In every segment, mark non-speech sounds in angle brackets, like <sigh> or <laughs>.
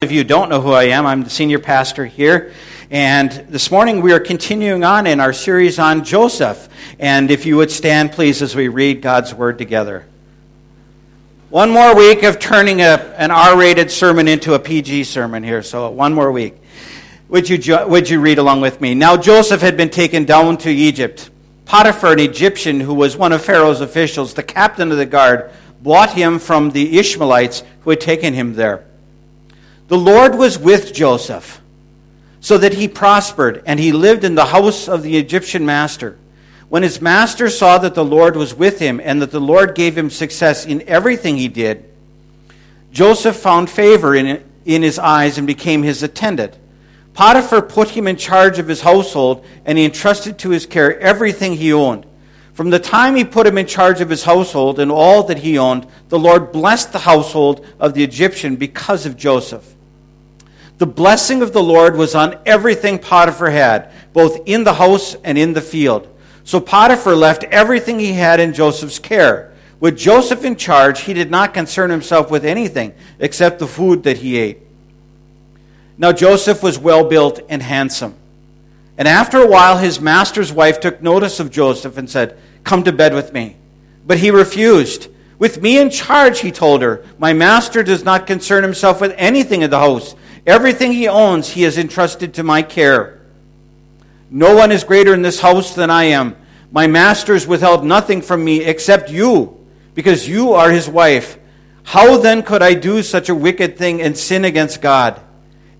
If you don't know who I am, I'm the senior pastor here. And this morning we are continuing on in our series on Joseph. And if you would stand, please, as we read God's word together. One more week of turning a, an R rated sermon into a PG sermon here. So, one more week. Would you, would you read along with me? Now, Joseph had been taken down to Egypt. Potiphar, an Egyptian who was one of Pharaoh's officials, the captain of the guard, bought him from the Ishmaelites who had taken him there. The Lord was with Joseph, so that he prospered, and he lived in the house of the Egyptian master. When his master saw that the Lord was with him, and that the Lord gave him success in everything he did, Joseph found favor in, in his eyes and became his attendant. Potiphar put him in charge of his household, and he entrusted to his care everything he owned. From the time he put him in charge of his household and all that he owned, the Lord blessed the household of the Egyptian because of Joseph. The blessing of the Lord was on everything Potiphar had, both in the house and in the field. So Potiphar left everything he had in Joseph's care. With Joseph in charge, he did not concern himself with anything except the food that he ate. Now Joseph was well built and handsome. And after a while, his master's wife took notice of Joseph and said, Come to bed with me. But he refused. With me in charge, he told her, my master does not concern himself with anything in the house Everything he owns, he has entrusted to my care. No one is greater in this house than I am. My master has withheld nothing from me except you, because you are his wife. How then could I do such a wicked thing and sin against God?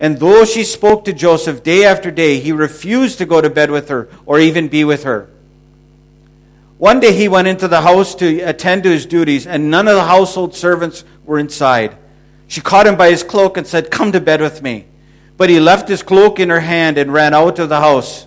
And though she spoke to Joseph day after day, he refused to go to bed with her or even be with her. One day he went into the house to attend to his duties, and none of the household servants were inside. She caught him by his cloak and said, Come to bed with me. But he left his cloak in her hand and ran out of the house.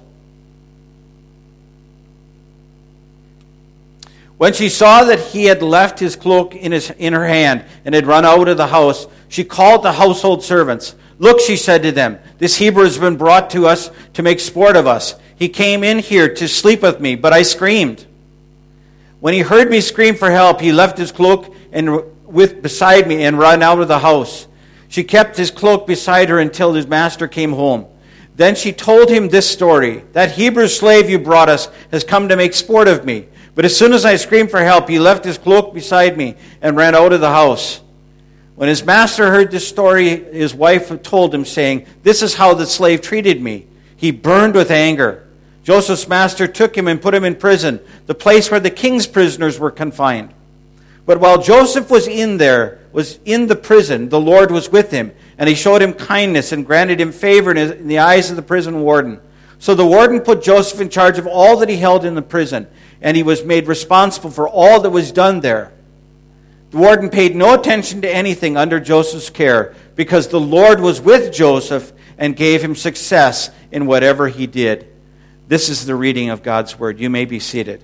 When she saw that he had left his cloak in, his, in her hand and had run out of the house, she called the household servants. Look, she said to them, this Hebrew has been brought to us to make sport of us. He came in here to sleep with me, but I screamed. When he heard me scream for help, he left his cloak and with beside me and ran out of the house. She kept his cloak beside her until his master came home. Then she told him this story That Hebrew slave you brought us has come to make sport of me. But as soon as I screamed for help, he left his cloak beside me and ran out of the house. When his master heard this story, his wife told him, saying, This is how the slave treated me. He burned with anger. Joseph's master took him and put him in prison, the place where the king's prisoners were confined. But while Joseph was in there, was in the prison, the Lord was with him, and he showed him kindness and granted him favor in the eyes of the prison warden. So the warden put Joseph in charge of all that he held in the prison, and he was made responsible for all that was done there. The warden paid no attention to anything under Joseph's care, because the Lord was with Joseph and gave him success in whatever he did. This is the reading of God's word. You may be seated.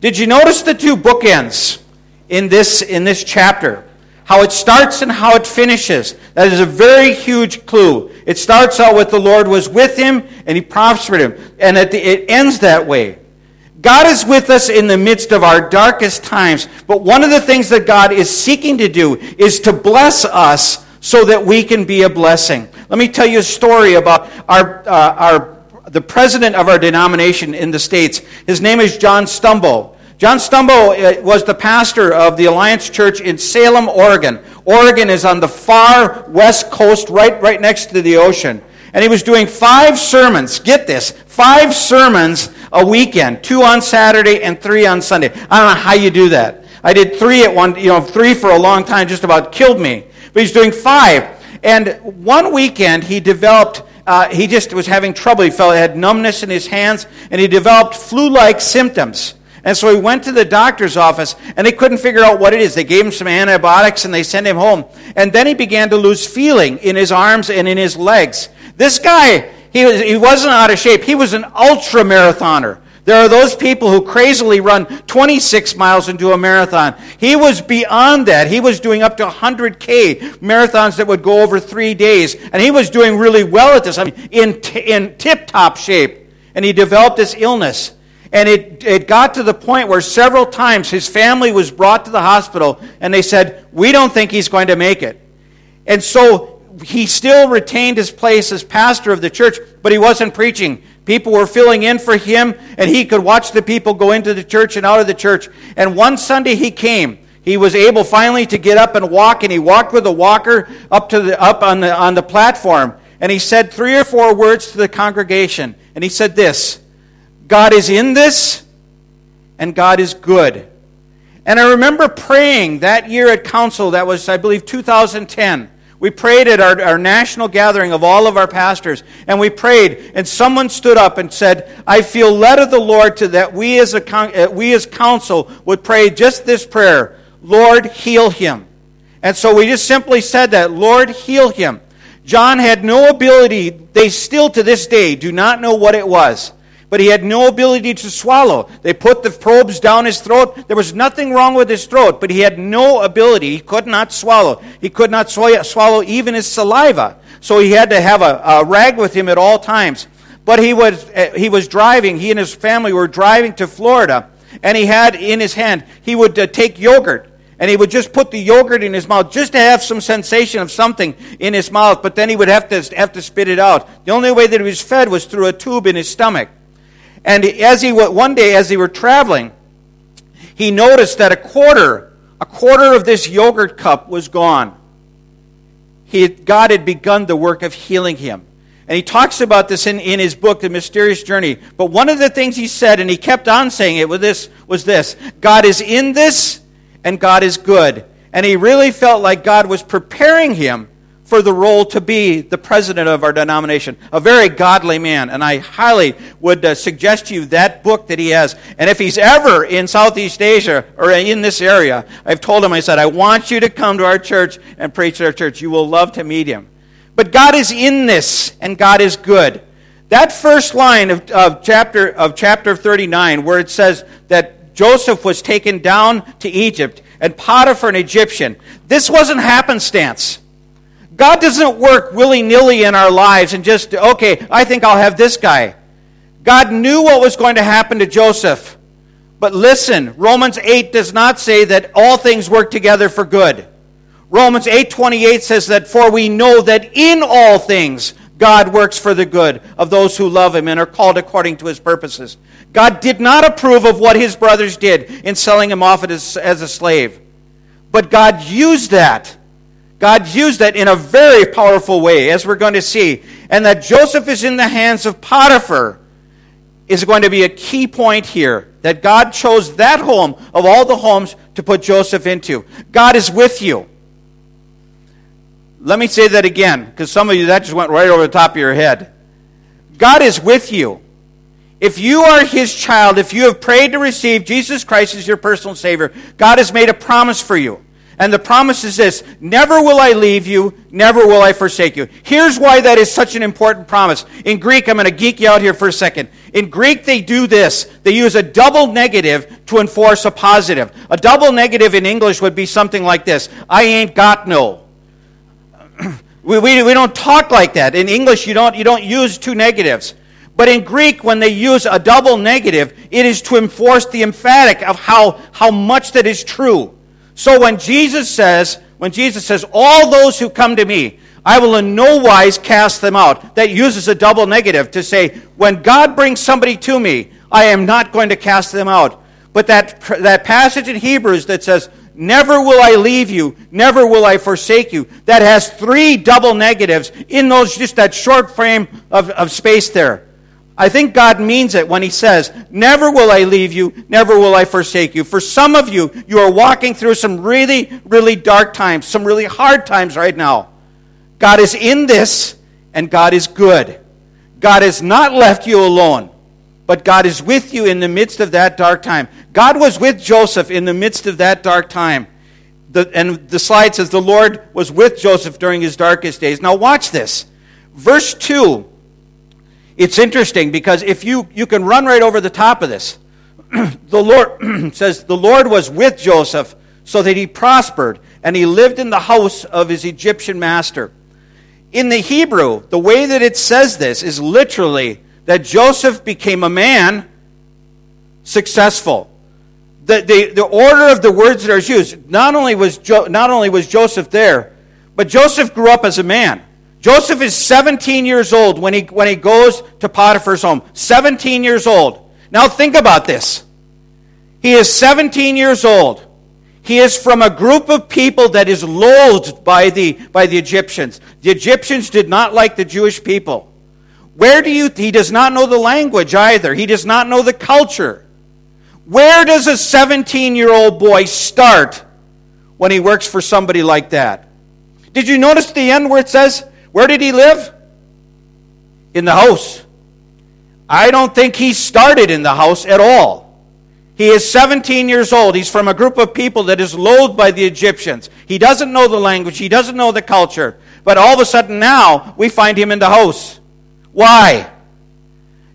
Did you notice the two bookends? In this, in this chapter. How it starts and how it finishes. That is a very huge clue. It starts out with the Lord was with him and he prospered him. And the, it ends that way. God is with us in the midst of our darkest times. But one of the things that God is seeking to do is to bless us so that we can be a blessing. Let me tell you a story about our, uh, our, the president of our denomination in the States. His name is John Stumbo. John Stumbo uh, was the pastor of the Alliance Church in Salem, Oregon. Oregon is on the far west coast, right, right next to the ocean. And he was doing five sermons, get this, five sermons a weekend, two on Saturday and three on Sunday. I don't know how you do that. I did three at one, you know, three for a long time, just about killed me. But he's doing five. And one weekend he developed uh, he just was having trouble. He felt he had numbness in his hands, and he developed flu like symptoms. And so he went to the doctor's office and they couldn't figure out what it is. They gave him some antibiotics and they sent him home. And then he began to lose feeling in his arms and in his legs. This guy, he, was, he wasn't out of shape. He was an ultra marathoner. There are those people who crazily run 26 miles into a marathon. He was beyond that. He was doing up to 100K marathons that would go over three days. And he was doing really well at this. I mean, in, t- in tip top shape. And he developed this illness. And it, it got to the point where several times his family was brought to the hospital and they said, We don't think he's going to make it. And so he still retained his place as pastor of the church, but he wasn't preaching. People were filling in for him, and he could watch the people go into the church and out of the church. And one Sunday he came. He was able finally to get up and walk, and he walked with a walker up to the up on the on the platform. And he said three or four words to the congregation. And he said this God is in this, and God is good. And I remember praying that year at council, that was, I believe, 2010. We prayed at our, our national gathering of all of our pastors, and we prayed, and someone stood up and said, I feel led of the Lord to that we as, a, uh, we as council would pray just this prayer Lord, heal him. And so we just simply said that, Lord, heal him. John had no ability, they still to this day do not know what it was but he had no ability to swallow. They put the probes down his throat. There was nothing wrong with his throat, but he had no ability. He could not swallow. He could not swallow even his saliva. So he had to have a, a rag with him at all times. But he was, uh, he was driving, he and his family were driving to Florida, and he had in his hand, he would uh, take yogurt and he would just put the yogurt in his mouth just to have some sensation of something in his mouth, but then he would have to, have to spit it out. The only way that he was fed was through a tube in his stomach. And as he one day, as they were traveling, he noticed that a quarter, a quarter of this yogurt cup was gone. He God had begun the work of healing him. And he talks about this in, in his book, The Mysterious Journey. But one of the things he said, and he kept on saying it, with this, was this God is in this, and God is good. And he really felt like God was preparing him for the role to be the president of our denomination. A very godly man. And I highly would uh, suggest to you that book that he has. And if he's ever in Southeast Asia or in this area, I've told him, I said, I want you to come to our church and preach at our church. You will love to meet him. But God is in this, and God is good. That first line of, of, chapter, of chapter 39, where it says that Joseph was taken down to Egypt and Potiphar, an Egyptian, this wasn't happenstance. God doesn't work willy nilly in our lives and just, okay, I think I'll have this guy. God knew what was going to happen to Joseph. But listen, Romans 8 does not say that all things work together for good. Romans 8:28 says that for we know that in all things God works for the good of those who love him and are called according to his purposes. God did not approve of what his brothers did in selling him off as, as a slave. But God used that God used that in a very powerful way, as we're going to see. And that Joseph is in the hands of Potiphar is going to be a key point here. That God chose that home of all the homes to put Joseph into. God is with you. Let me say that again, because some of you, that just went right over the top of your head. God is with you. If you are His child, if you have prayed to receive Jesus Christ as your personal Savior, God has made a promise for you. And the promise is this Never will I leave you, never will I forsake you. Here's why that is such an important promise. In Greek, I'm going to geek you out here for a second. In Greek, they do this they use a double negative to enforce a positive. A double negative in English would be something like this I ain't got no. <clears throat> we, we, we don't talk like that. In English, you don't, you don't use two negatives. But in Greek, when they use a double negative, it is to enforce the emphatic of how, how much that is true. So when Jesus says, when Jesus says, all those who come to me, I will in no wise cast them out. That uses a double negative to say, when God brings somebody to me, I am not going to cast them out. But that, that passage in Hebrews that says, Never will I leave you, never will I forsake you, that has three double negatives in those just that short frame of, of space there. I think God means it when He says, Never will I leave you, never will I forsake you. For some of you, you are walking through some really, really dark times, some really hard times right now. God is in this, and God is good. God has not left you alone, but God is with you in the midst of that dark time. God was with Joseph in the midst of that dark time. The, and the slide says the Lord was with Joseph during his darkest days. Now, watch this. Verse 2 it's interesting because if you, you can run right over the top of this. <clears throat> the Lord <clears throat> says, The Lord was with Joseph so that he prospered, and he lived in the house of his Egyptian master. In the Hebrew, the way that it says this is literally that Joseph became a man successful. The, the, the order of the words that are used, not only, was jo- not only was Joseph there, but Joseph grew up as a man. Joseph is 17 years old when he, when he goes to Potiphar's home. 17 years old. Now think about this. He is 17 years old. He is from a group of people that is loathed by the, by the Egyptians. The Egyptians did not like the Jewish people. Where do you, he does not know the language either. He does not know the culture. Where does a 17 year old boy start when he works for somebody like that? Did you notice the end where it says, where did he live? In the house. I don't think he started in the house at all. He is 17 years old. He's from a group of people that is loathed by the Egyptians. He doesn't know the language, he doesn't know the culture. But all of a sudden now, we find him in the house. Why?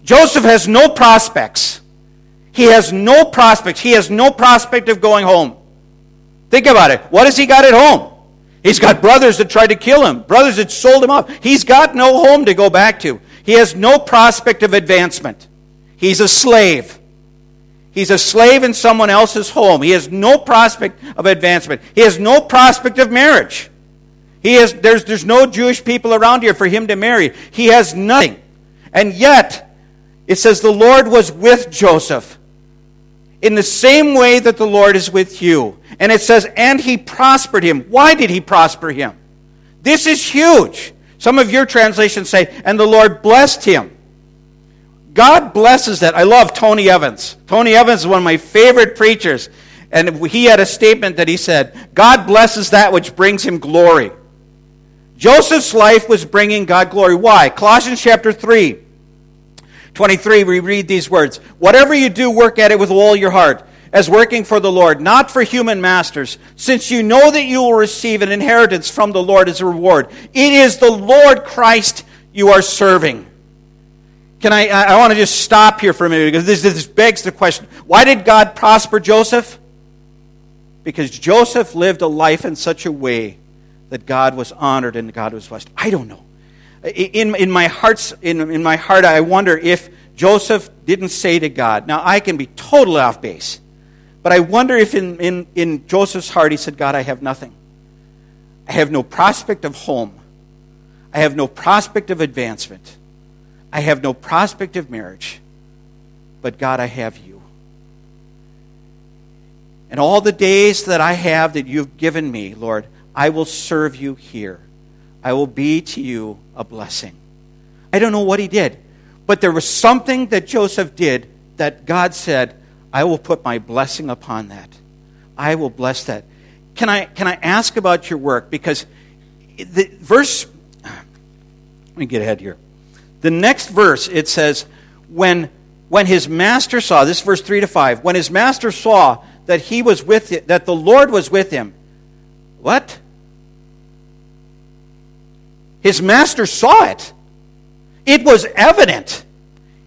Joseph has no prospects. He has no prospects. He has no prospect of going home. Think about it. What has he got at home? He's got brothers that tried to kill him, brothers that sold him off. He's got no home to go back to. He has no prospect of advancement. He's a slave. He's a slave in someone else's home. He has no prospect of advancement. He has no prospect of marriage. He has, there's, there's no Jewish people around here for him to marry. He has nothing. And yet, it says the Lord was with Joseph in the same way that the Lord is with you. And it says, and he prospered him. Why did he prosper him? This is huge. Some of your translations say, and the Lord blessed him. God blesses that. I love Tony Evans. Tony Evans is one of my favorite preachers. And he had a statement that he said, God blesses that which brings him glory. Joseph's life was bringing God glory. Why? Colossians chapter 3, 23, we read these words Whatever you do, work at it with all your heart, as working for the Lord, not for human masters, since you know that you will receive an inheritance from the Lord as a reward. It is the Lord Christ you are serving. Can I, I want to just stop here for a minute because this, this begs the question why did God prosper Joseph? Because Joseph lived a life in such a way that God was honored and God was blessed. I don't know. In, in, my heart's, in, in my heart, I wonder if Joseph didn't say to God, now I can be totally off base, but I wonder if in, in, in Joseph's heart he said, God, I have nothing. I have no prospect of home. I have no prospect of advancement. I have no prospect of marriage, but God, I have you. And all the days that I have that you've given me, Lord, I will serve you here. I will be to you a blessing. I don't know what he did, but there was something that Joseph did that God said, I will put my blessing upon that. I will bless that. Can I, can I ask about your work? Because the verse, let me get ahead here. The next verse, it says, when, when his master saw, this verse 3 to 5, when his master saw that he was with it, that the Lord was with him. What? His master saw it. It was evident.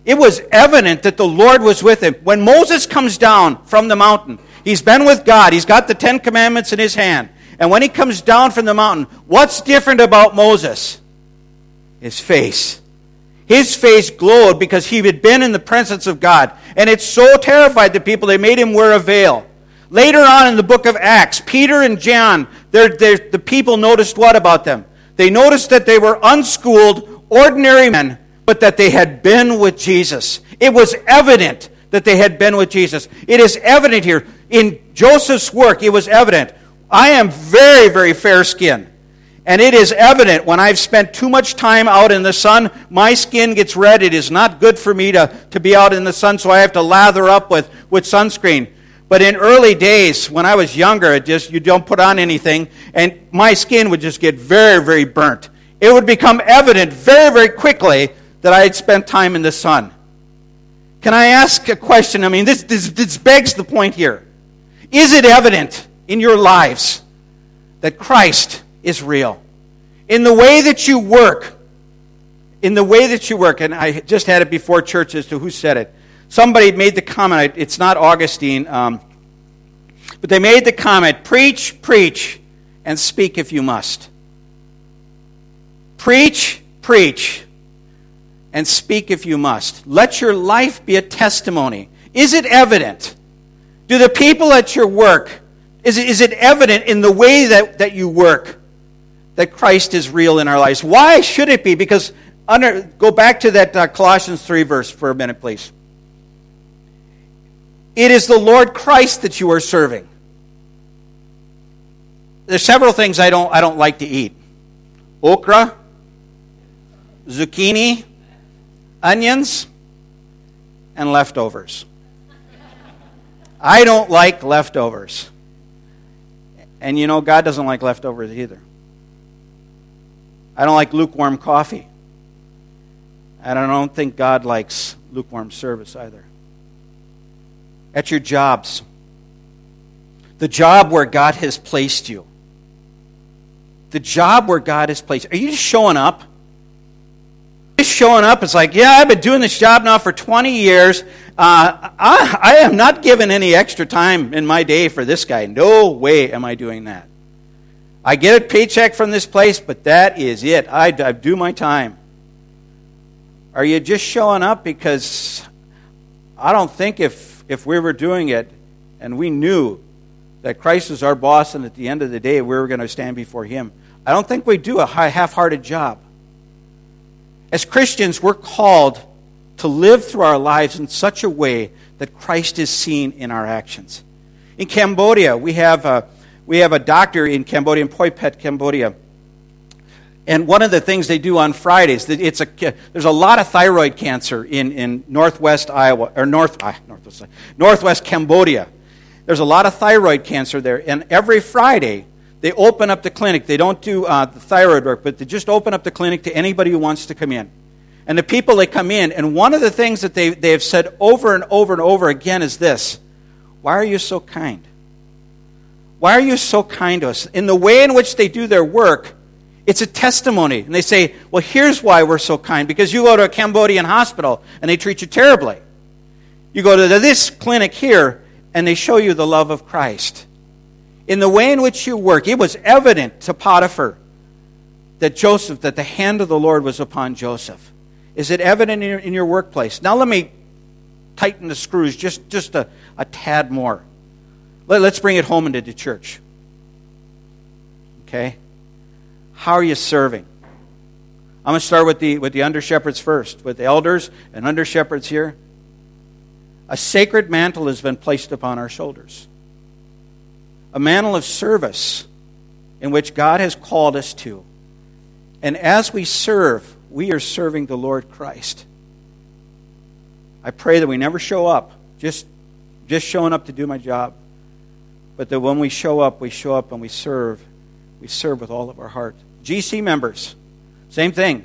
It was evident that the Lord was with him. When Moses comes down from the mountain, he's been with God, he's got the Ten Commandments in his hand. And when he comes down from the mountain, what's different about Moses? His face. His face glowed because he had been in the presence of God. And it so terrified the people, they made him wear a veil. Later on in the book of Acts, Peter and John, they're, they're, the people noticed what about them? They noticed that they were unschooled, ordinary men, but that they had been with Jesus. It was evident that they had been with Jesus. It is evident here. In Joseph's work, it was evident. I am very, very fair skinned. And it is evident when I've spent too much time out in the sun, my skin gets red. It is not good for me to, to be out in the sun, so I have to lather up with, with sunscreen. But in early days, when I was younger, it just you don't put on anything, and my skin would just get very, very burnt. It would become evident very, very quickly that I had spent time in the sun. Can I ask a question? I mean, this, this, this begs the point here. Is it evident in your lives that Christ is real. In the way that you work, in the way that you work, and I just had it before church as to who said it. Somebody made the comment, it's not Augustine, um, but they made the comment preach, preach, and speak if you must. Preach, preach, and speak if you must. Let your life be a testimony. Is it evident? Do the people at your work, is it, is it evident in the way that, that you work? that Christ is real in our lives. Why should it be? Because under, go back to that uh, Colossians 3 verse for a minute, please. It is the Lord Christ that you are serving. There's several things I don't, I don't like to eat okra, zucchini, onions, and leftovers. I don't like leftovers. And you know, God doesn't like leftovers either. I don't like lukewarm coffee. And I don't think God likes lukewarm service either. At your jobs, the job where God has placed you, the job where God has placed, are you just showing up? Just showing up, it's like, yeah, I've been doing this job now for 20 years. Uh, I, I am not giving any extra time in my day for this guy. No way am I doing that. I get a paycheck from this place, but that is it. I, I do my time. Are you just showing up because I don't think if, if we were doing it and we knew that Christ is our boss and at the end of the day we were going to stand before Him, I don't think we do a half hearted job. As Christians, we're called to live through our lives in such a way that Christ is seen in our actions. In Cambodia, we have a we have a doctor in Cambodia, in Poipet, Cambodia. And one of the things they do on Fridays, it's a, there's a lot of thyroid cancer in, in northwest Iowa, or north, ah, northwest, northwest Cambodia. There's a lot of thyroid cancer there. And every Friday, they open up the clinic. They don't do uh, the thyroid work, but they just open up the clinic to anybody who wants to come in. And the people that come in, and one of the things that they, they have said over and over and over again is this Why are you so kind? Why are you so kind to us? In the way in which they do their work, it's a testimony. And they say, well, here's why we're so kind. Because you go to a Cambodian hospital and they treat you terribly. You go to this clinic here and they show you the love of Christ. In the way in which you work, it was evident to Potiphar that Joseph, that the hand of the Lord was upon Joseph. Is it evident in your, in your workplace? Now let me tighten the screws just, just a, a tad more. Let, us bring it home into the church. Okay? How are you serving? I'm going to start with the, with the under shepherds first, with the elders and under shepherds here. A sacred mantle has been placed upon our shoulders. A mantle of service in which God has called us to. And as we serve, we are serving the Lord Christ. I pray that we never show up just, just showing up to do my job but that when we show up, we show up and we serve. We serve with all of our heart. GC members, same thing.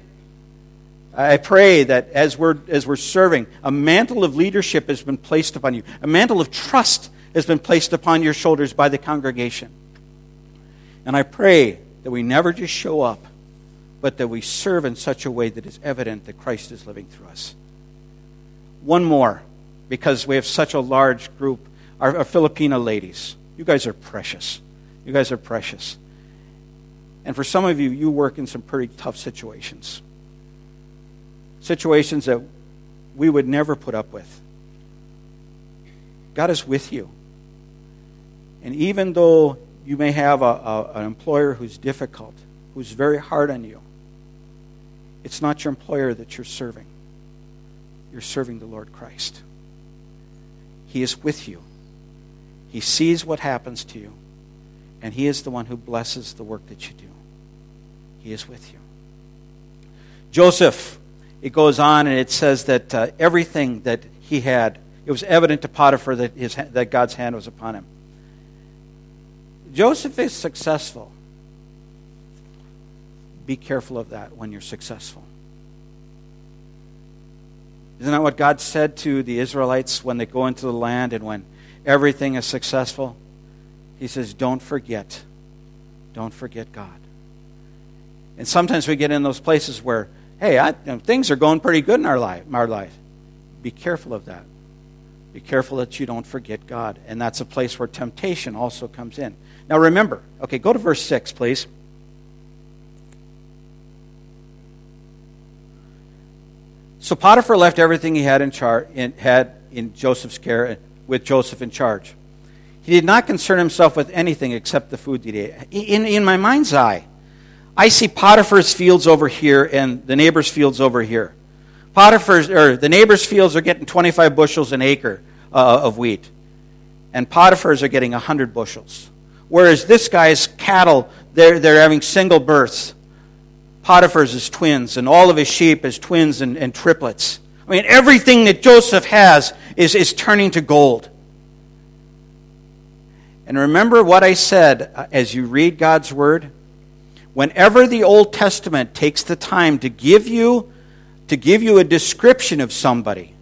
I pray that as we're, as we're serving, a mantle of leadership has been placed upon you. A mantle of trust has been placed upon your shoulders by the congregation. And I pray that we never just show up, but that we serve in such a way that is evident that Christ is living through us. One more, because we have such a large group, our, our Filipino ladies. You guys are precious. You guys are precious. And for some of you, you work in some pretty tough situations. Situations that we would never put up with. God is with you. And even though you may have a, a, an employer who's difficult, who's very hard on you, it's not your employer that you're serving. You're serving the Lord Christ. He is with you. He sees what happens to you, and He is the one who blesses the work that you do. He is with you. Joseph, it goes on and it says that uh, everything that he had, it was evident to Potiphar that, his, that God's hand was upon him. Joseph is successful. Be careful of that when you're successful. Isn't that what God said to the Israelites when they go into the land and when everything is successful. He says, don't forget. Don't forget God. And sometimes we get in those places where, hey, I, you know, things are going pretty good in our life, our life. Be careful of that. Be careful that you don't forget God. And that's a place where temptation also comes in. Now remember, okay, go to verse 6, please. So Potiphar left everything he had in, char- in, had in Joseph's care uh, with Joseph in charge. He did not concern himself with anything except the food that he ate. In, in my mind's eye, I see Potiphar's fields over here and the neighbor's fields over here. Potiphar's, or the neighbor's fields are getting 25 bushels an acre uh, of wheat, and Potiphar's are getting 100 bushels. Whereas this guy's cattle, they're, they're having single births. Potiphar's is twins, and all of his sheep is twins and, and triplets. I mean, everything that Joseph has is, is turning to gold. And remember what I said uh, as you read God's Word? Whenever the Old Testament takes the time to give you to give you a description of somebody,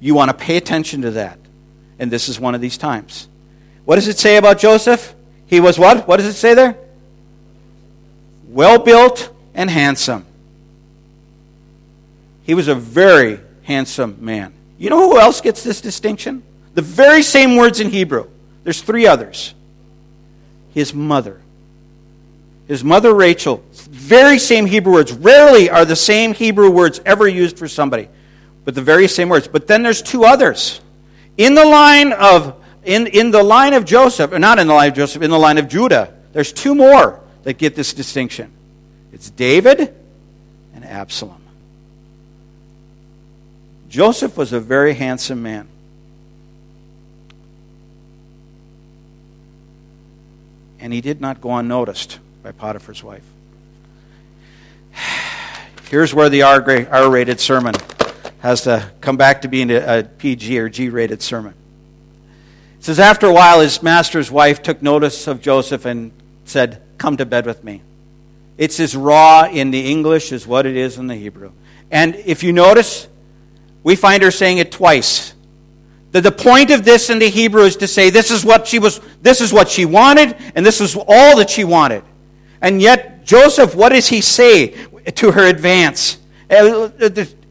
you want to pay attention to that. And this is one of these times. What does it say about Joseph? He was what? What does it say there? Well built and handsome. He was a very handsome man. You know who else gets this distinction? The very same words in Hebrew. There's three others. His mother. His mother Rachel. Very same Hebrew words. Rarely are the same Hebrew words ever used for somebody, but the very same words. But then there's two others. In the line of in, in the line of Joseph, or not in the line of Joseph, in the line of Judah, there's two more that get this distinction. It's David and Absalom. Joseph was a very handsome man. And he did not go unnoticed by Potiphar's wife. Here's where the R rated sermon has to come back to being a PG or G rated sermon. It says, After a while, his master's wife took notice of Joseph and said, Come to bed with me. It's as raw in the English as what it is in the Hebrew. And if you notice, we find her saying it twice. That the point of this in the Hebrew is to say this is what she was this is what she wanted, and this is all that she wanted. And yet, Joseph, what does he say to her advance? Uh,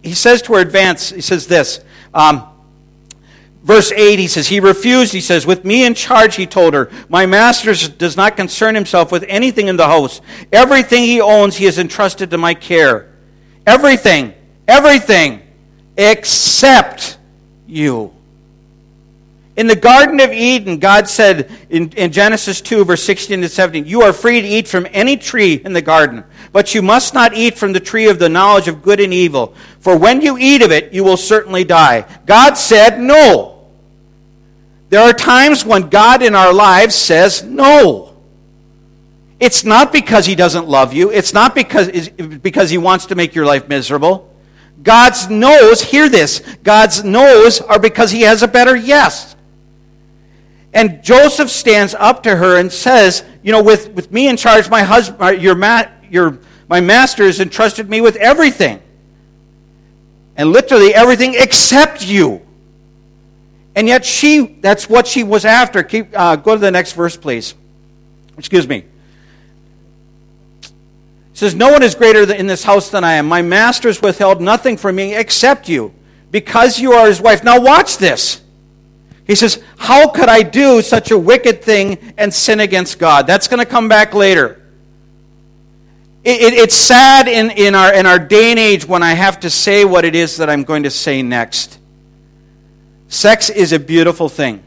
he says to her advance, he says this. Um, verse 8, he says, He refused. He says, With me in charge, he told her, My master does not concern himself with anything in the house. Everything he owns, he has entrusted to my care. Everything, everything, except you. In the Garden of Eden, God said in, in, Genesis 2, verse 16 to 17, You are free to eat from any tree in the garden, but you must not eat from the tree of the knowledge of good and evil, for when you eat of it, you will certainly die. God said no. There are times when God in our lives says no. It's not because He doesn't love you, it's not because, because He wants to make your life miserable. God's no's, hear this, God's no's are because He has a better yes. And Joseph stands up to her and says, You know, with, with me in charge, my husband, your, ma- your, my master has entrusted me with everything. And literally everything except you. And yet she, that's what she was after. Keep, uh, go to the next verse, please. Excuse me. It says, No one is greater in this house than I am. My master has withheld nothing from me except you, because you are his wife. Now watch this. He says, How could I do such a wicked thing and sin against God? That's going to come back later. It, it, it's sad in, in, our, in our day and age when I have to say what it is that I'm going to say next. Sex is a beautiful thing,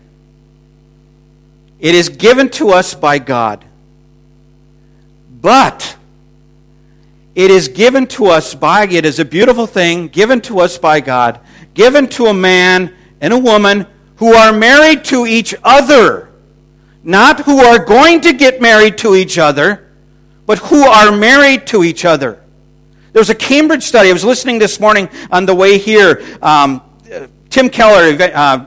it is given to us by God. But it is given to us by, it is a beautiful thing given to us by God, given to a man and a woman who are married to each other, not who are going to get married to each other, but who are married to each other. There was a Cambridge study. I was listening this morning on the way here. Um, Tim Keller, uh,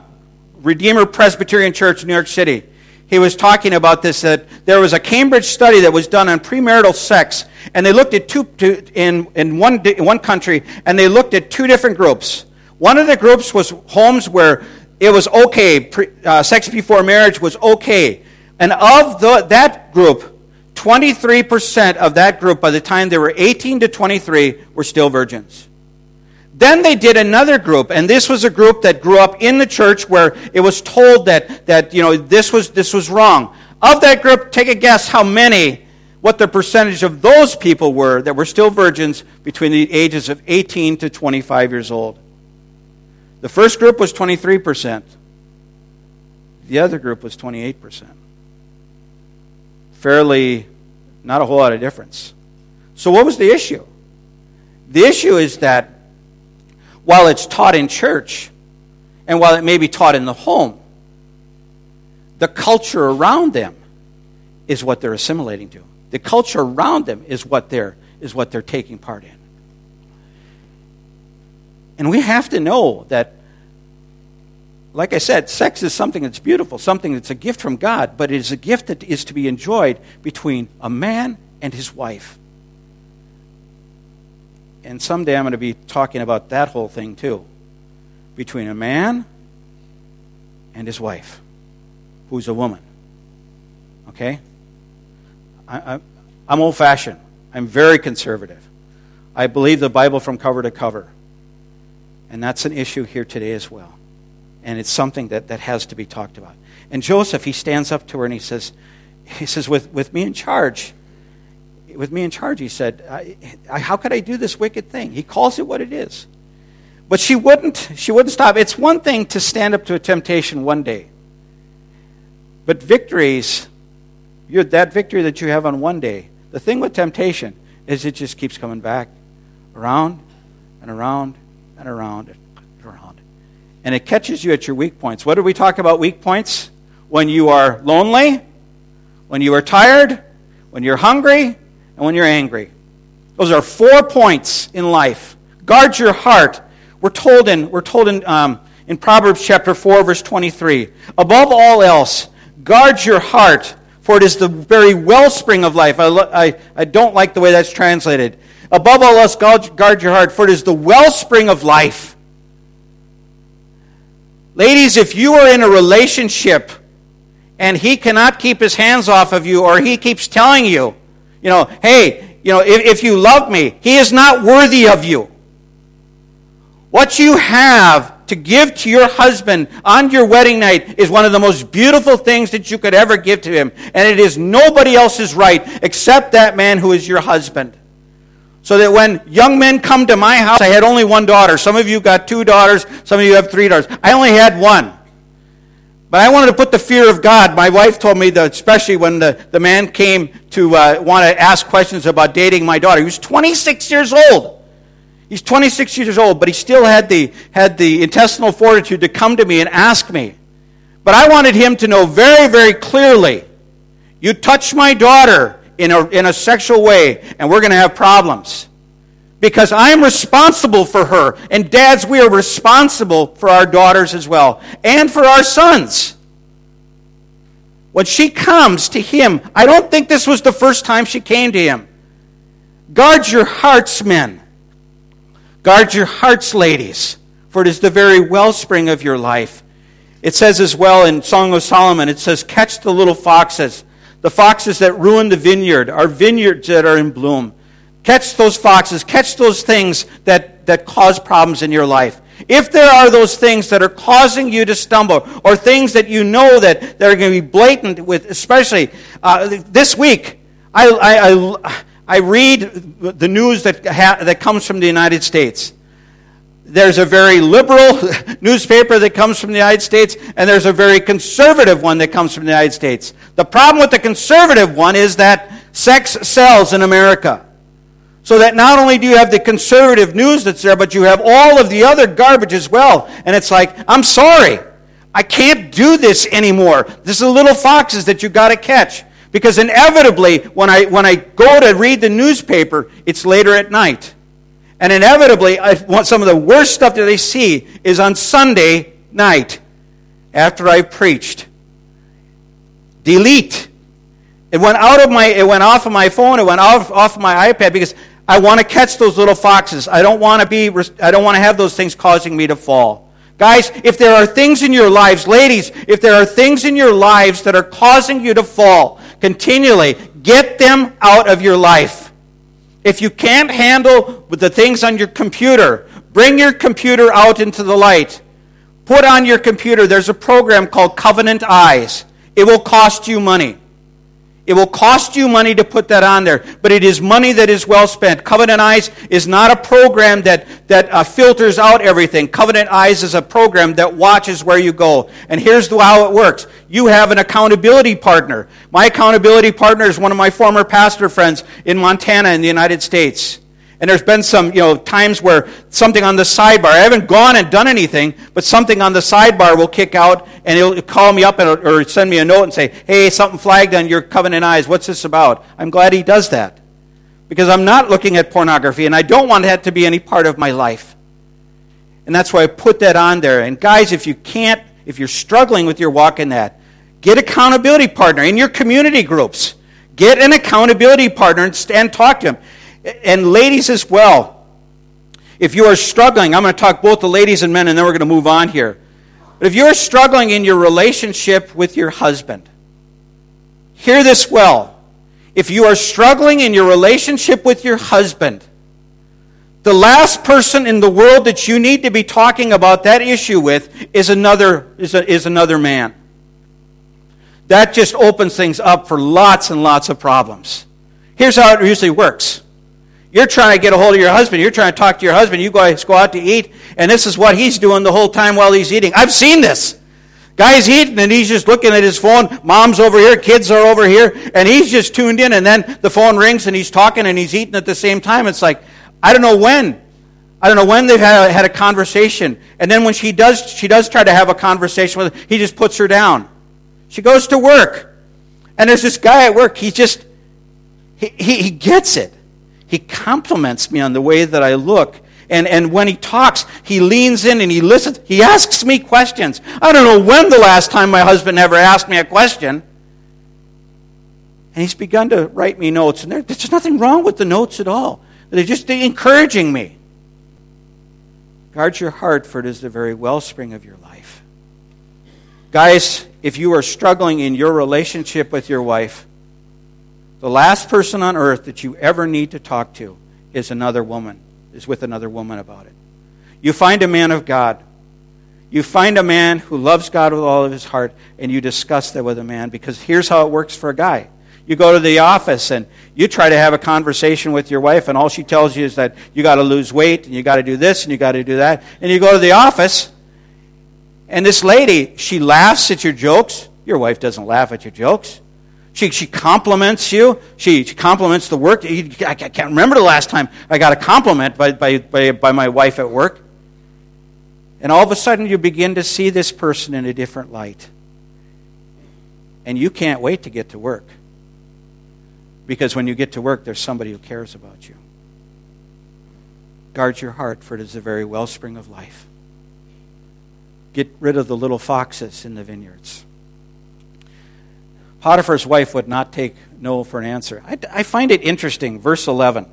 Redeemer Presbyterian Church, New York City. He was talking about this that there was a Cambridge study that was done on premarital sex, and they looked at two, in, in, one, in one country, and they looked at two different groups. One of the groups was homes where it was okay. Pre, uh, sex before marriage was okay. And of the, that group, 23% of that group, by the time they were 18 to 23, were still virgins. Then they did another group, and this was a group that grew up in the church where it was told that, that you know, this was, this was wrong. Of that group, take a guess how many, what the percentage of those people were that were still virgins between the ages of 18 to 25 years old. The first group was 23%. The other group was 28%. Fairly, not a whole lot of difference. So, what was the issue? The issue is that while it's taught in church, and while it may be taught in the home, the culture around them is what they're assimilating to. The culture around them is what they're, is what they're taking part in. And we have to know that, like I said, sex is something that's beautiful, something that's a gift from God, but it is a gift that is to be enjoyed between a man and his wife. And someday I'm going to be talking about that whole thing too. Between a man and his wife, who's a woman. Okay? I, am old fashioned. I'm very conservative. I believe the Bible from cover to cover. And that's an issue here today as well. And it's something that, that has to be talked about. And Joseph, he stands up to her and he says, he says, with, with me in charge, with me in charge, he said, I, I, how could I do this wicked thing? He calls it what it is. But she wouldn't, she wouldn't stop. It's one thing to stand up to a temptation one day. But victories, that victory that you have on one day, the thing with temptation is it just keeps coming back around and around and around and around. And it catches you at your weak points. What did we talk about weak points? When you are lonely, when you are tired, when you're hungry, and when you're angry. Those are four points in life. Guard your heart. We're told in, we're told in, um, in Proverbs chapter 4, verse 23 Above all else, guard your heart, for it is the very wellspring of life. I, I, I don't like the way that's translated. Above all else, guard your heart, for it is the wellspring of life. Ladies, if you are in a relationship and he cannot keep his hands off of you, or he keeps telling you, you know, hey, you know, if, if you love me, he is not worthy of you. What you have to give to your husband on your wedding night is one of the most beautiful things that you could ever give to him. And it is nobody else's right except that man who is your husband. So that when young men come to my house, I had only one daughter. Some of you got two daughters, some of you have three daughters. I only had one. But I wanted to put the fear of God. My wife told me that, especially when the, the man came to uh, want to ask questions about dating my daughter. He was 26 years old. He's 26 years old, but he still had the, had the intestinal fortitude to come to me and ask me. But I wanted him to know very, very clearly you touch my daughter, in a, in a sexual way, and we're going to have problems. Because I'm responsible for her. And dads, we are responsible for our daughters as well, and for our sons. When she comes to him, I don't think this was the first time she came to him. Guard your hearts, men. Guard your hearts, ladies, for it is the very wellspring of your life. It says as well in Song of Solomon, it says, Catch the little foxes the foxes that ruin the vineyard, our vineyards that are in bloom. Catch those foxes, catch those things that, that cause problems in your life. If there are those things that are causing you to stumble, or things that you know that, that are going to be blatant with, especially uh, this week, I, I, I, I, read the news that, ha, that comes from the United States there's a very liberal <laughs> newspaper that comes from the United States, and there's a very conservative one that comes from the United States. The problem with the conservative one is that sex sells in America. So that not only do you have the conservative news that's there, but you have all of the other garbage as well. And it's like, I'm sorry. I can't do this anymore. This is little foxes that you got to catch. Because inevitably, when I, when I go to read the newspaper, it's later at night. And inevitably, some of the worst stuff that they see is on Sunday night after I've preached. Delete. It went out of my, it went off of my phone, it went off, off of my iPad because I want to catch those little foxes. I don't want to be, I don't want to have those things causing me to fall. Guys, if there are things in your lives, ladies, if there are things in your lives that are causing you to fall continually, get them out of your life. If you can't handle the things on your computer, bring your computer out into the light. Put on your computer, there's a program called Covenant Eyes. It will cost you money. It will cost you money to put that on there, but it is money that is well spent. Covenant Eyes is not a program that, that uh, filters out everything. Covenant Eyes is a program that watches where you go. And here's how it works. You have an accountability partner. My accountability partner is one of my former pastor friends in Montana in the United States. And there's been some, you know, times where something on the sidebar, I haven't gone and done anything, but something on the sidebar will kick out and it'll call me up and, or send me a note and say, hey, something flagged on your covenant eyes. What's this about? I'm glad he does that. Because I'm not looking at pornography and I don't want that to be any part of my life. And that's why I put that on there. And guys, if you can't, if you're struggling with your walk in that, get accountability partner in your community groups. Get an accountability partner and, talk to him. And ladies as well, if you are struggling, I'm going to talk both to ladies and men, and then we're going to move on here. But if you're struggling in your relationship with your husband, hear this well. If you are struggling in your relationship with your husband, the last person in the world that you need to be talking about that issue with is another, is, a, is another man. That just opens things up for lots and lots of problems. Here's how it usually works you're trying to get a hold of your husband. You're trying to talk to your husband. You guys go out to eat, and this is what he's doing the whole time while he's eating. I've seen this. Guy's eating, and he's just looking at his phone. Mom's over here, kids are over here, and he's just tuned in, and then the phone rings, and he's talking, and he's eating at the same time. It's like, I don't know when. I don't know when they've had a, had a conversation. And then when she does, she does try to have a conversation with him, he just puts her down. She goes to work. And there's this guy at work, he just, he, he, he gets it. He compliments me on the way that I look. And, and when he talks, he leans in and he listens. He asks me questions. I don't know when the last time my husband ever asked me a question. And he's begun to write me notes. And there, there's nothing wrong with the notes at all. They're just encouraging me. Guard your heart, for it is the very wellspring of your life. Guys, if you are struggling in your relationship with your wife, the last person on earth that you ever need to talk to is another woman, is with another woman about it. You find a man of God. You find a man who loves God with all of his heart, and you discuss that with a man because here's how it works for a guy. You go to the office and you try to have a conversation with your wife, and all she tells you is that you got to lose weight, and you got to do this, and you got to do that. And you go to the office, and this lady, she laughs at your jokes. Your wife doesn't laugh at your jokes. She, she compliments you. She, she compliments the work. I can't remember the last time I got a compliment by, by, by, by my wife at work. And all of a sudden, you begin to see this person in a different light. And you can't wait to get to work. Because when you get to work, there's somebody who cares about you. Guard your heart, for it is the very wellspring of life. Get rid of the little foxes in the vineyards. Potiphar's wife would not take no for an answer. I, I find it interesting. Verse 11.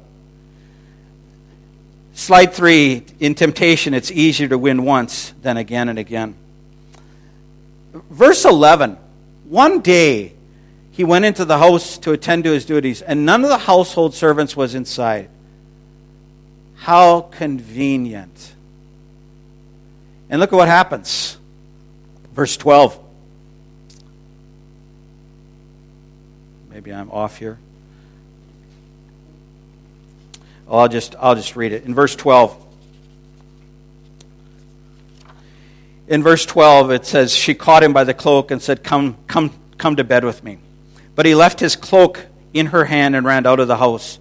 Slide 3 In temptation, it's easier to win once than again and again. Verse 11. One day, he went into the house to attend to his duties, and none of the household servants was inside. How convenient. And look at what happens. Verse 12. Maybe I'm off here. I'll just I'll just read it. In verse 12. In verse 12 it says she caught him by the cloak and said, "Come come come to bed with me." But he left his cloak in her hand and ran out of the house.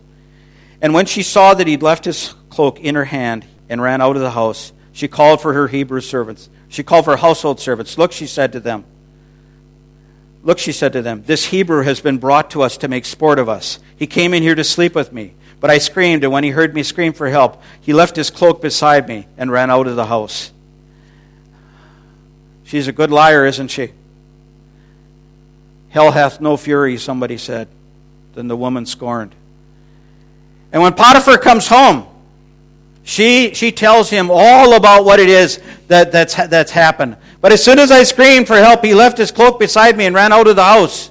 And when she saw that he'd left his cloak in her hand and ran out of the house, she called for her Hebrew servants. She called for her household servants. Look, she said to them, Look, she said to them, this Hebrew has been brought to us to make sport of us. He came in here to sleep with me. But I screamed, and when he heard me scream for help, he left his cloak beside me and ran out of the house. She's a good liar, isn't she? Hell hath no fury, somebody said, than the woman scorned. And when Potiphar comes home, she, she tells him all about what it is that, that's, that's happened. But as soon as I screamed for help, he left his cloak beside me and ran out of the house.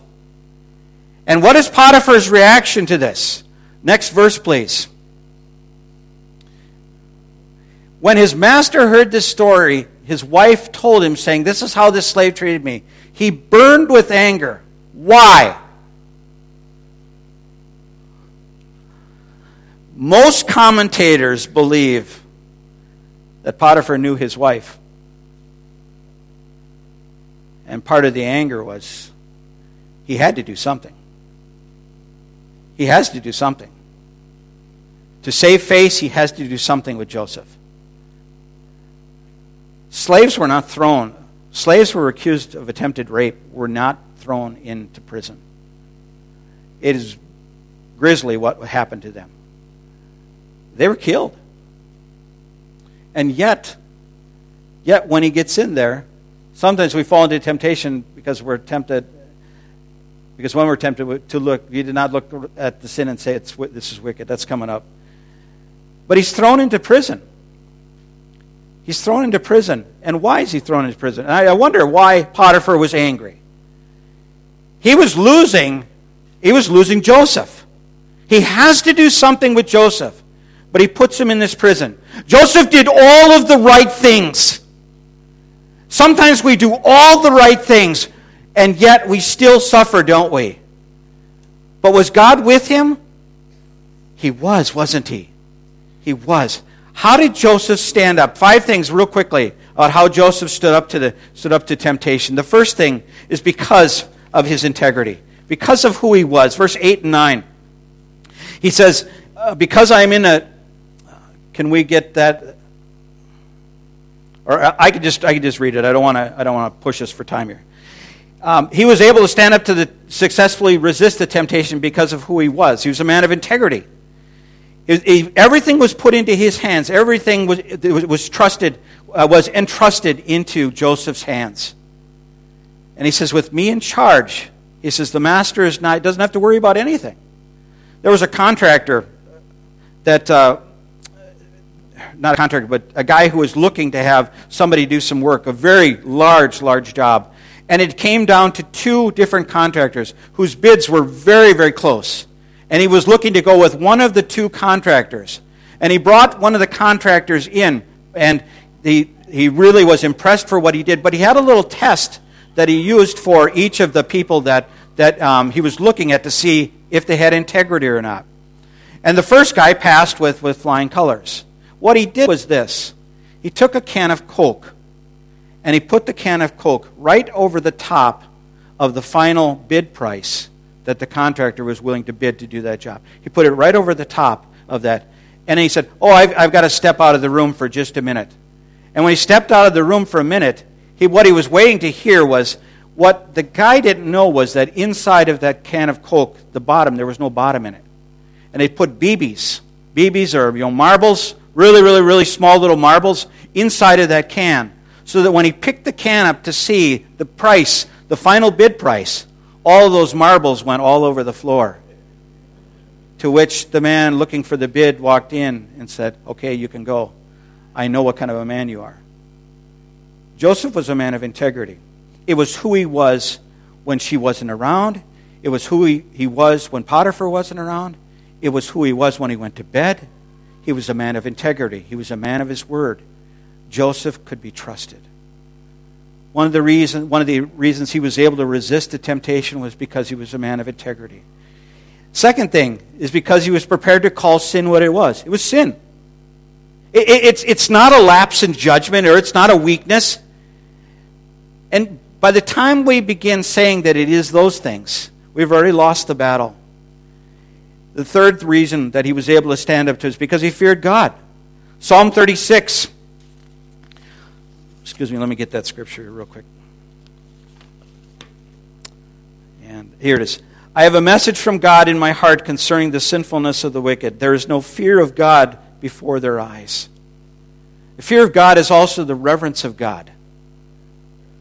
And what is Potiphar's reaction to this? Next verse, please. When his master heard this story, his wife told him, saying, This is how this slave treated me. He burned with anger. Why? Most commentators believe that Potiphar knew his wife. And part of the anger was he had to do something. He has to do something. To save face, he has to do something with Joseph. Slaves were not thrown, slaves were accused of attempted rape, were not thrown into prison. It is grisly what happened to them. They were killed. And yet, yet when he gets in there, sometimes we fall into temptation because we're tempted because when we're tempted to look, you did not look at the sin and say, it's, This is wicked. That's coming up. But he's thrown into prison. He's thrown into prison. And why is he thrown into prison? And I, I wonder why Potiphar was angry. He was losing, he was losing Joseph. He has to do something with Joseph, but he puts him in this prison. Joseph did all of the right things. Sometimes we do all the right things, and yet we still suffer, don't we? But was God with him? He was, wasn't he? He was. How did Joseph stand up? Five things, real quickly, about how Joseph stood up to the stood up to temptation. The first thing is because of his integrity, because of who he was. Verse eight and nine. He says, uh, "Because I am in a." Can we get that? Or I could just I could just read it. I don't want to I don't want to push us for time here. Um, he was able to stand up to the successfully resist the temptation because of who he was. He was a man of integrity. He, everything was put into his hands. Everything was, was trusted, uh, was entrusted into Joseph's hands. And he says, with me in charge, he says, the master is not, doesn't have to worry about anything. There was a contractor that, uh, not a contractor, but a guy who was looking to have somebody do some work, a very large, large job. And it came down to two different contractors whose bids were very, very close and he was looking to go with one of the two contractors. And he brought one of the contractors in, and he, he really was impressed for what he did. But he had a little test that he used for each of the people that, that um, he was looking at to see if they had integrity or not. And the first guy passed with, with flying colors. What he did was this he took a can of Coke, and he put the can of Coke right over the top of the final bid price that the contractor was willing to bid to do that job. He put it right over the top of that. And he said, Oh, I've, I've got to step out of the room for just a minute. And when he stepped out of the room for a minute, he, what he was waiting to hear was what the guy didn't know was that inside of that can of Coke, the bottom, there was no bottom in it. And they put BBs. BBs are you know, marbles, really, really, really small little marbles, inside of that can. So that when he picked the can up to see the price, the final bid price, all those marbles went all over the floor. To which the man looking for the bid walked in and said, Okay, you can go. I know what kind of a man you are. Joseph was a man of integrity. It was who he was when she wasn't around. It was who he, he was when Potiphar wasn't around. It was who he was when he went to bed. He was a man of integrity. He was a man of his word. Joseph could be trusted. One of, the reason, one of the reasons he was able to resist the temptation was because he was a man of integrity. Second thing is because he was prepared to call sin what it was. It was sin. It, it, it's, it's not a lapse in judgment or it's not a weakness. And by the time we begin saying that it is those things, we've already lost the battle. The third reason that he was able to stand up to is because he feared God. Psalm 36 Excuse me, let me get that scripture real quick. And here it is. I have a message from God in my heart concerning the sinfulness of the wicked. There is no fear of God before their eyes. The fear of God is also the reverence of God.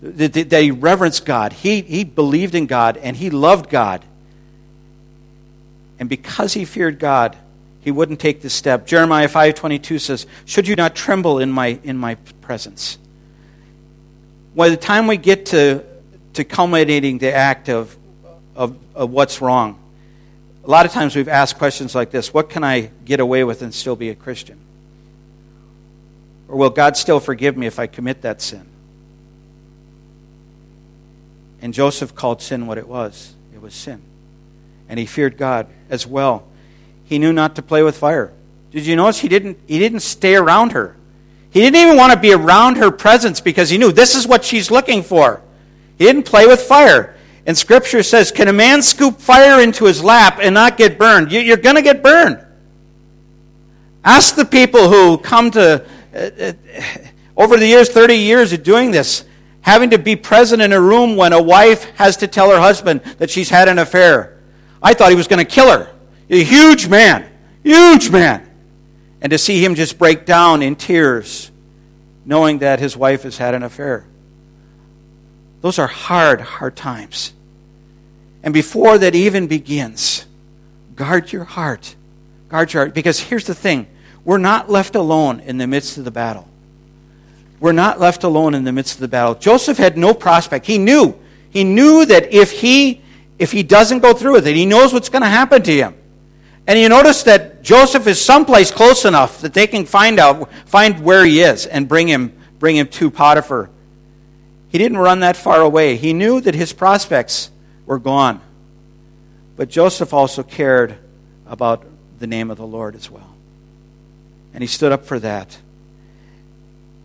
That he reverenced God. He, he believed in God and he loved God. And because he feared God, he wouldn't take this step. Jeremiah 5.22 says, Should you not tremble in my, in my presence? by the time we get to, to culminating the act of, of, of what's wrong, a lot of times we've asked questions like this What can I get away with and still be a Christian? Or will God still forgive me if I commit that sin? And Joseph called sin what it was it was sin. And he feared God as well. He knew not to play with fire. Did you notice he didn't, he didn't stay around her? He didn't even want to be around her presence because he knew this is what she's looking for. He didn't play with fire. And Scripture says, Can a man scoop fire into his lap and not get burned? You're going to get burned. Ask the people who come to, uh, uh, over the years, 30 years of doing this, having to be present in a room when a wife has to tell her husband that she's had an affair. I thought he was going to kill her. A huge man, huge man. And to see him just break down in tears, knowing that his wife has had an affair. Those are hard, hard times. And before that even begins, guard your heart. Guard your heart. Because here's the thing we're not left alone in the midst of the battle we're not left alone in the midst of the battle. Joseph had no prospect. He knew. He knew that if he if he doesn't go through with it, he knows what's going to happen to him. And you notice that Joseph is someplace close enough that they can find out find where he is and bring him bring him to Potiphar. He didn't run that far away. He knew that his prospects were gone. But Joseph also cared about the name of the Lord as well. And he stood up for that.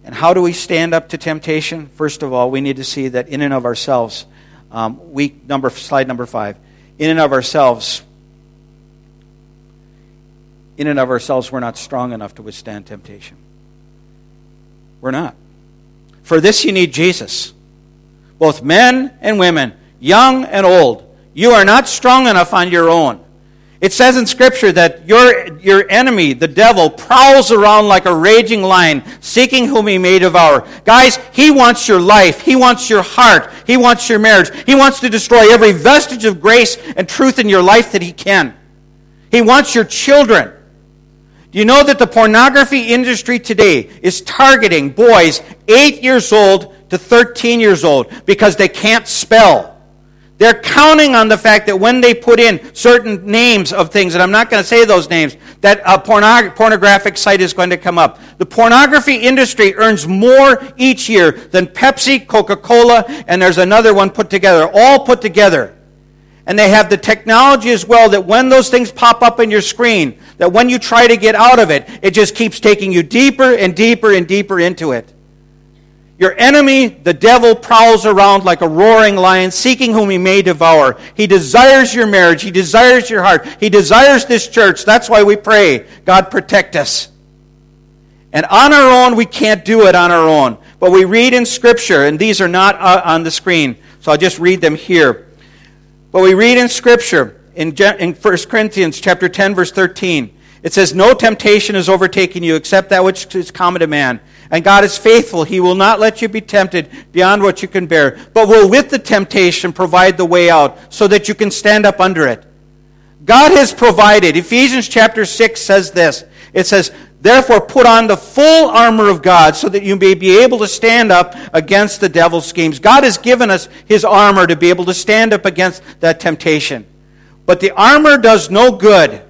And how do we stand up to temptation? First of all, we need to see that in and of ourselves, um, week number slide number five, in and of ourselves, in and of ourselves, we're not strong enough to withstand temptation. We're not. For this, you need Jesus. Both men and women, young and old. You are not strong enough on your own. It says in Scripture that your, your enemy, the devil, prowls around like a raging lion, seeking whom he may devour. Guys, he wants your life. He wants your heart. He wants your marriage. He wants to destroy every vestige of grace and truth in your life that he can. He wants your children. Do you know that the pornography industry today is targeting boys 8 years old to 13 years old because they can't spell? They're counting on the fact that when they put in certain names of things, and I'm not going to say those names, that a pornog- pornographic site is going to come up. The pornography industry earns more each year than Pepsi, Coca Cola, and there's another one put together, all put together. And they have the technology as well that when those things pop up in your screen, that when you try to get out of it, it just keeps taking you deeper and deeper and deeper into it. Your enemy, the devil, prowls around like a roaring lion, seeking whom he may devour. He desires your marriage. He desires your heart. He desires this church. That's why we pray, God, protect us. And on our own, we can't do it on our own. But we read in Scripture, and these are not uh, on the screen, so I'll just read them here. But we read in Scripture, in, in 1 Corinthians chapter 10, verse 13, it says, No temptation has overtaken you except that which is common to man. And God is faithful. He will not let you be tempted beyond what you can bear, but will with the temptation provide the way out so that you can stand up under it. God has provided. Ephesians chapter 6 says this. It says, Therefore, put on the full armor of God so that you may be able to stand up against the devil's schemes. God has given us his armor to be able to stand up against that temptation. But the armor does no good.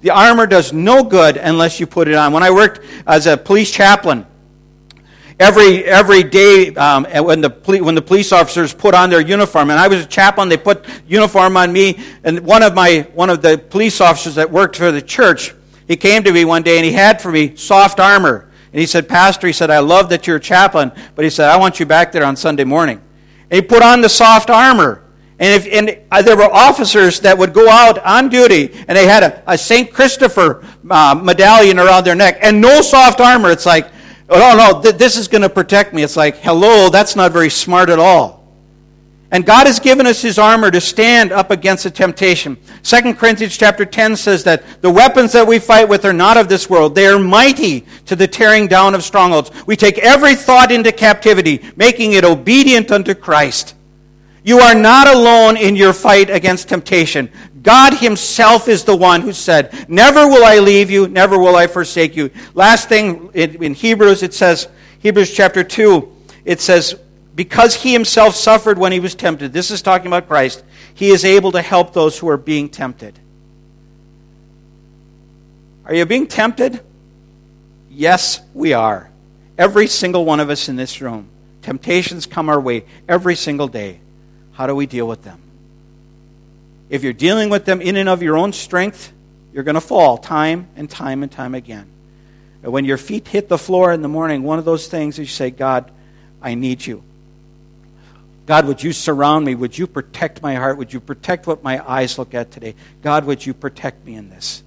The armor does no good unless you put it on. When I worked as a police chaplain, every every day um, when the when the police officers put on their uniform, and I was a chaplain. They put uniform on me, and one of my one of the police officers that worked for the church, he came to me one day and he had for me soft armor. And he said, Pastor, he said, I love that you're a chaplain, but he said, I want you back there on Sunday morning. And he put on the soft armor. And, if, and uh, there were officers that would go out on duty, and they had a, a St. Christopher uh, medallion around their neck, and no soft armor. It's like, oh, no, th- this is going to protect me. It's like, hello, that's not very smart at all. And God has given us his armor to stand up against the temptation. 2 Corinthians chapter 10 says that the weapons that we fight with are not of this world. They are mighty to the tearing down of strongholds. We take every thought into captivity, making it obedient unto Christ. You are not alone in your fight against temptation. God Himself is the one who said, Never will I leave you, never will I forsake you. Last thing in Hebrews, it says, Hebrews chapter 2, it says, Because He Himself suffered when He was tempted, this is talking about Christ, He is able to help those who are being tempted. Are you being tempted? Yes, we are. Every single one of us in this room. Temptations come our way every single day. How do we deal with them? If you're dealing with them in and of your own strength, You're going to fall time and time and time again. And when your feet hit the floor in the morning, one of those things is you say, God, I need you. God, would you surround me? Would you protect my heart? Would you protect what my eyes look at today? God, would you protect me in this?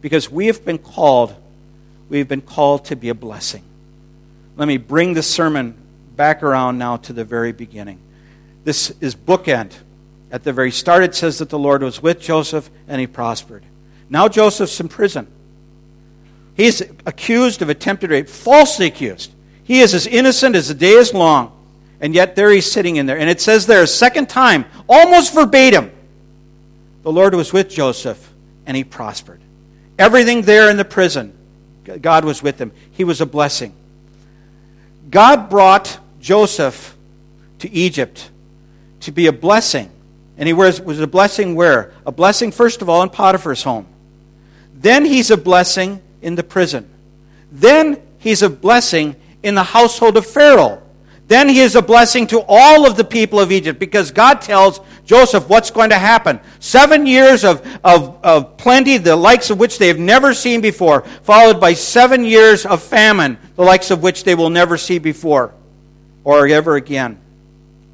Because we have been called, we've been called to be a blessing. Let me bring the sermon back around now to the very beginning. This is bookend. At the very start, it says that the Lord was with Joseph and he prospered. Now Joseph's in prison. He's accused of attempted rape, falsely accused. He is as innocent as the day is long. And yet there he's sitting in there. And it says there a second time, almost verbatim, the Lord was with Joseph and he prospered. Everything there in the prison, God was with him. He was a blessing. God brought Joseph to Egypt to be a blessing. And he was, was a blessing where? A blessing, first of all, in Potiphar's home. Then he's a blessing in the prison. Then he's a blessing in the household of Pharaoh. Then he is a blessing to all of the people of Egypt because God tells Joseph what's going to happen. Seven years of, of, of plenty, the likes of which they have never seen before, followed by seven years of famine, the likes of which they will never see before or ever again.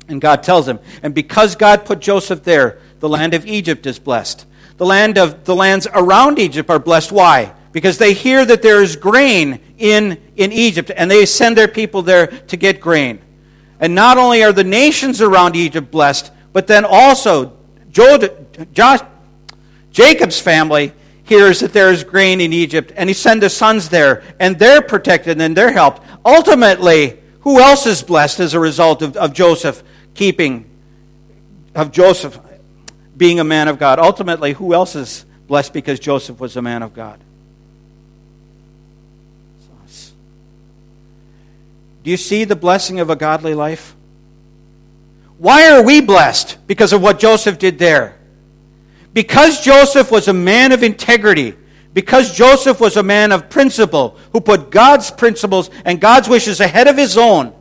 And God tells him, and because God put Joseph there, the land of Egypt is blessed. The land of the lands around Egypt are blessed. Why? Because they hear that there is grain in, in Egypt, and they send their people there to get grain. And not only are the nations around Egypt blessed, but then also Josh, Jacob's family hears that there is grain in Egypt, and he sends his sons there, and they're protected and they're helped. Ultimately, who else is blessed as a result of, of Joseph keeping, of Joseph being a man of God? Ultimately, who else is blessed because Joseph was a man of God? Do you see the blessing of a godly life? Why are we blessed? Because of what Joseph did there. Because Joseph was a man of integrity, because Joseph was a man of principle who put God's principles and God's wishes ahead of his own,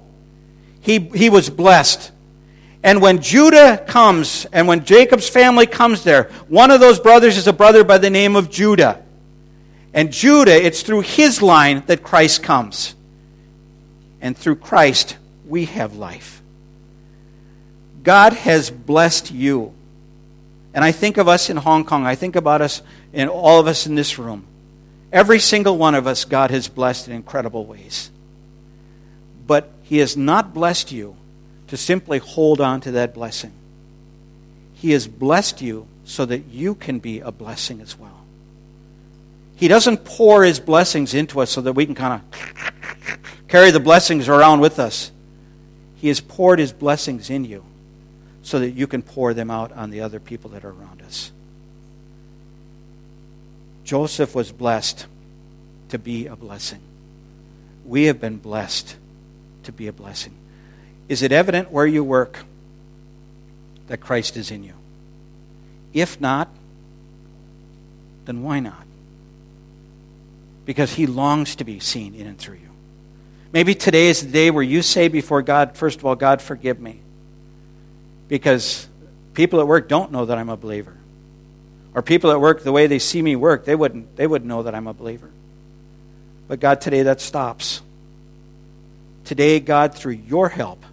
he, he was blessed. And when Judah comes, and when Jacob's family comes there, one of those brothers is a brother by the name of Judah. And Judah, it's through his line that Christ comes and through Christ, we have life. God has blessed you. And I think of us in Hong Kong. I think about us and all of us in this room. Every single one of us, God has blessed in incredible ways. But He has not blessed you to simply hold on to that blessing. He has blessed you so that you can be a blessing as well. He doesn't pour His blessings into us so that we can kind of carry the blessings around with us. He has poured his blessings in you so that you can pour them out on the other people that are around us. Joseph was blessed to be a blessing. We have been blessed to be a blessing. Is it evident where you work that Christ is in you? If not, then why not? Because he longs to be seen in and through you. Maybe today is the day where you say before God, first of all, God, forgive me. Because people at work don't know that I'm a believer. Or people at work, the way they see me work, they wouldn't, they wouldn't know that I'm a believer. But God, today that stops. Today, God, through your help,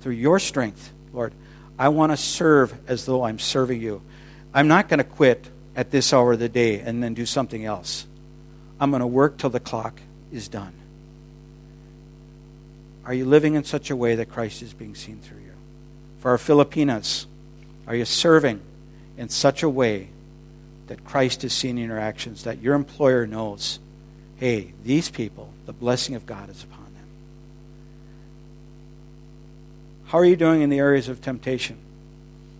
through your strength, Lord, I want to serve as though I'm serving you. I'm not going to quit at this hour of the day and then do something else. I'm going to work till the clock is done. Are you living in such a way that Christ is being seen through you? For our Filipinas, are you serving in such a way that Christ is seen in your actions, that your employer knows, hey, these people, the blessing of God is upon them? How are you doing in the areas of temptation?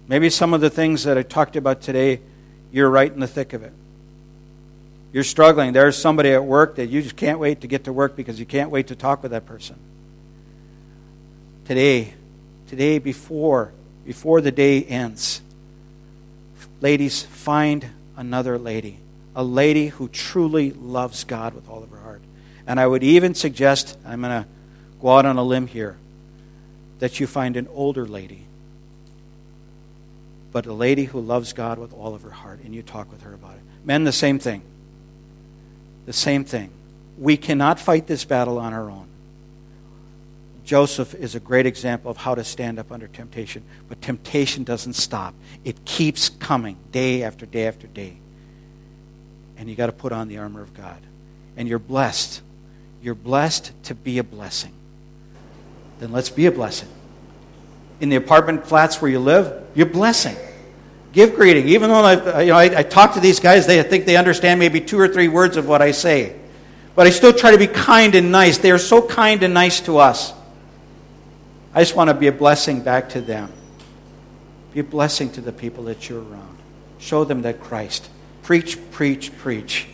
Maybe some of the things that I talked about today, you're right in the thick of it. You're struggling. There's somebody at work that you just can't wait to get to work because you can't wait to talk with that person today, today before before the day ends. Ladies, find another lady, a lady who truly loves God with all of her heart. And I would even suggest, I'm going to go out on a limb here, that you find an older lady, but a lady who loves God with all of her heart, and you talk with her about it. Men, the same thing. The same thing. We cannot fight this battle on our own. Joseph is a great example of how to stand up under temptation. But temptation doesn't stop, it keeps coming day after day after day. And you got to put on the armor of God. And you're blessed. You're blessed to be a blessing. Then let's be a blessing. In the apartment flats where you live, you're blessing. Give greeting. Even though I, uh, you know, I, I talk to these guys, they think they understand maybe two or three words of what I say. But I still try to be kind and nice. They are so kind and nice to us. I just want to be a blessing back to them. Be a blessing to the people that you're around. Show them that Christ. Preach, preach, preach,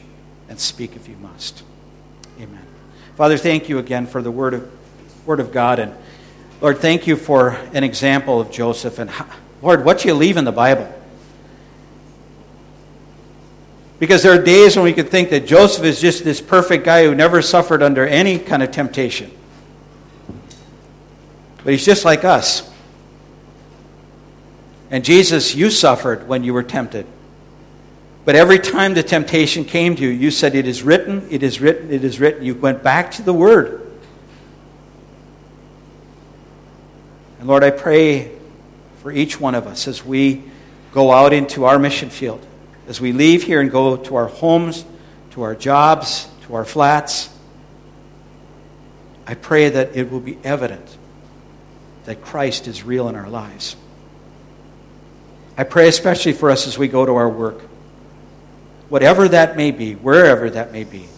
and speak if you must. Amen. Father, thank you again for the word of, word of God. And Lord, thank you for an example of Joseph. And Lord, what do you leave in the Bible? Because there are days when we could think that Joseph is just this perfect guy who never suffered under any kind of temptation. But he's just like us. And Jesus, you suffered when you were tempted. But every time the temptation came to you, you said, It is written, it is written, it is written. You went back to the Word. And Lord, I pray for each one of us as we go out into our mission field as we leave here and go to our homes, to our jobs, to our flats, I pray that it will be evident that Christ is real in our lives. I pray especially for us as we go to our work, whatever that may be, wherever that may be,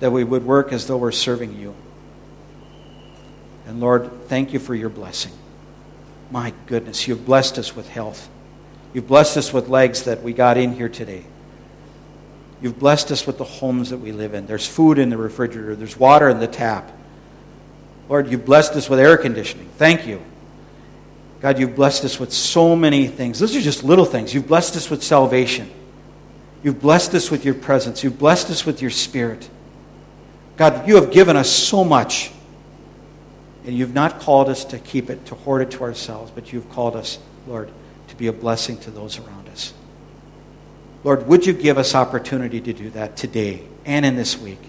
that we would work as though we're serving you. And Lord, thank you for your blessing. My goodness, you've blessed us with health. You've blessed us with legs that we got in here today. You've blessed us with the homes that we live in. There's food in the refrigerator, there's water in the tap. Lord, you've blessed us with air conditioning. Thank you. God, you've blessed us with so many things. Those are just little things. You've blessed us with salvation. You've blessed us with your presence. You've blessed us with your spirit. God, you have given us so much. And you've not called us to keep it, to hoard it to ourselves, but you've called us, Lord, to be a blessing to those around us. Lord, would you give us opportunity to do that today and in this week?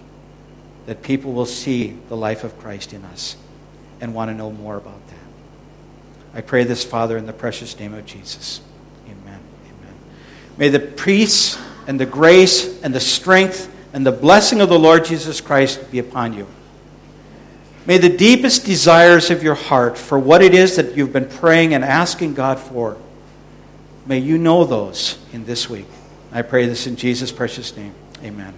That people will see the life of Christ in us and want to know more about that. I pray this, Father, in the precious name of Jesus. Amen. Amen. May the peace and the grace and the strength and the blessing of the Lord Jesus Christ be upon you. May the deepest desires of your heart for what it is that you've been praying and asking God for May you know those in this week. I pray this in Jesus' precious name. Amen.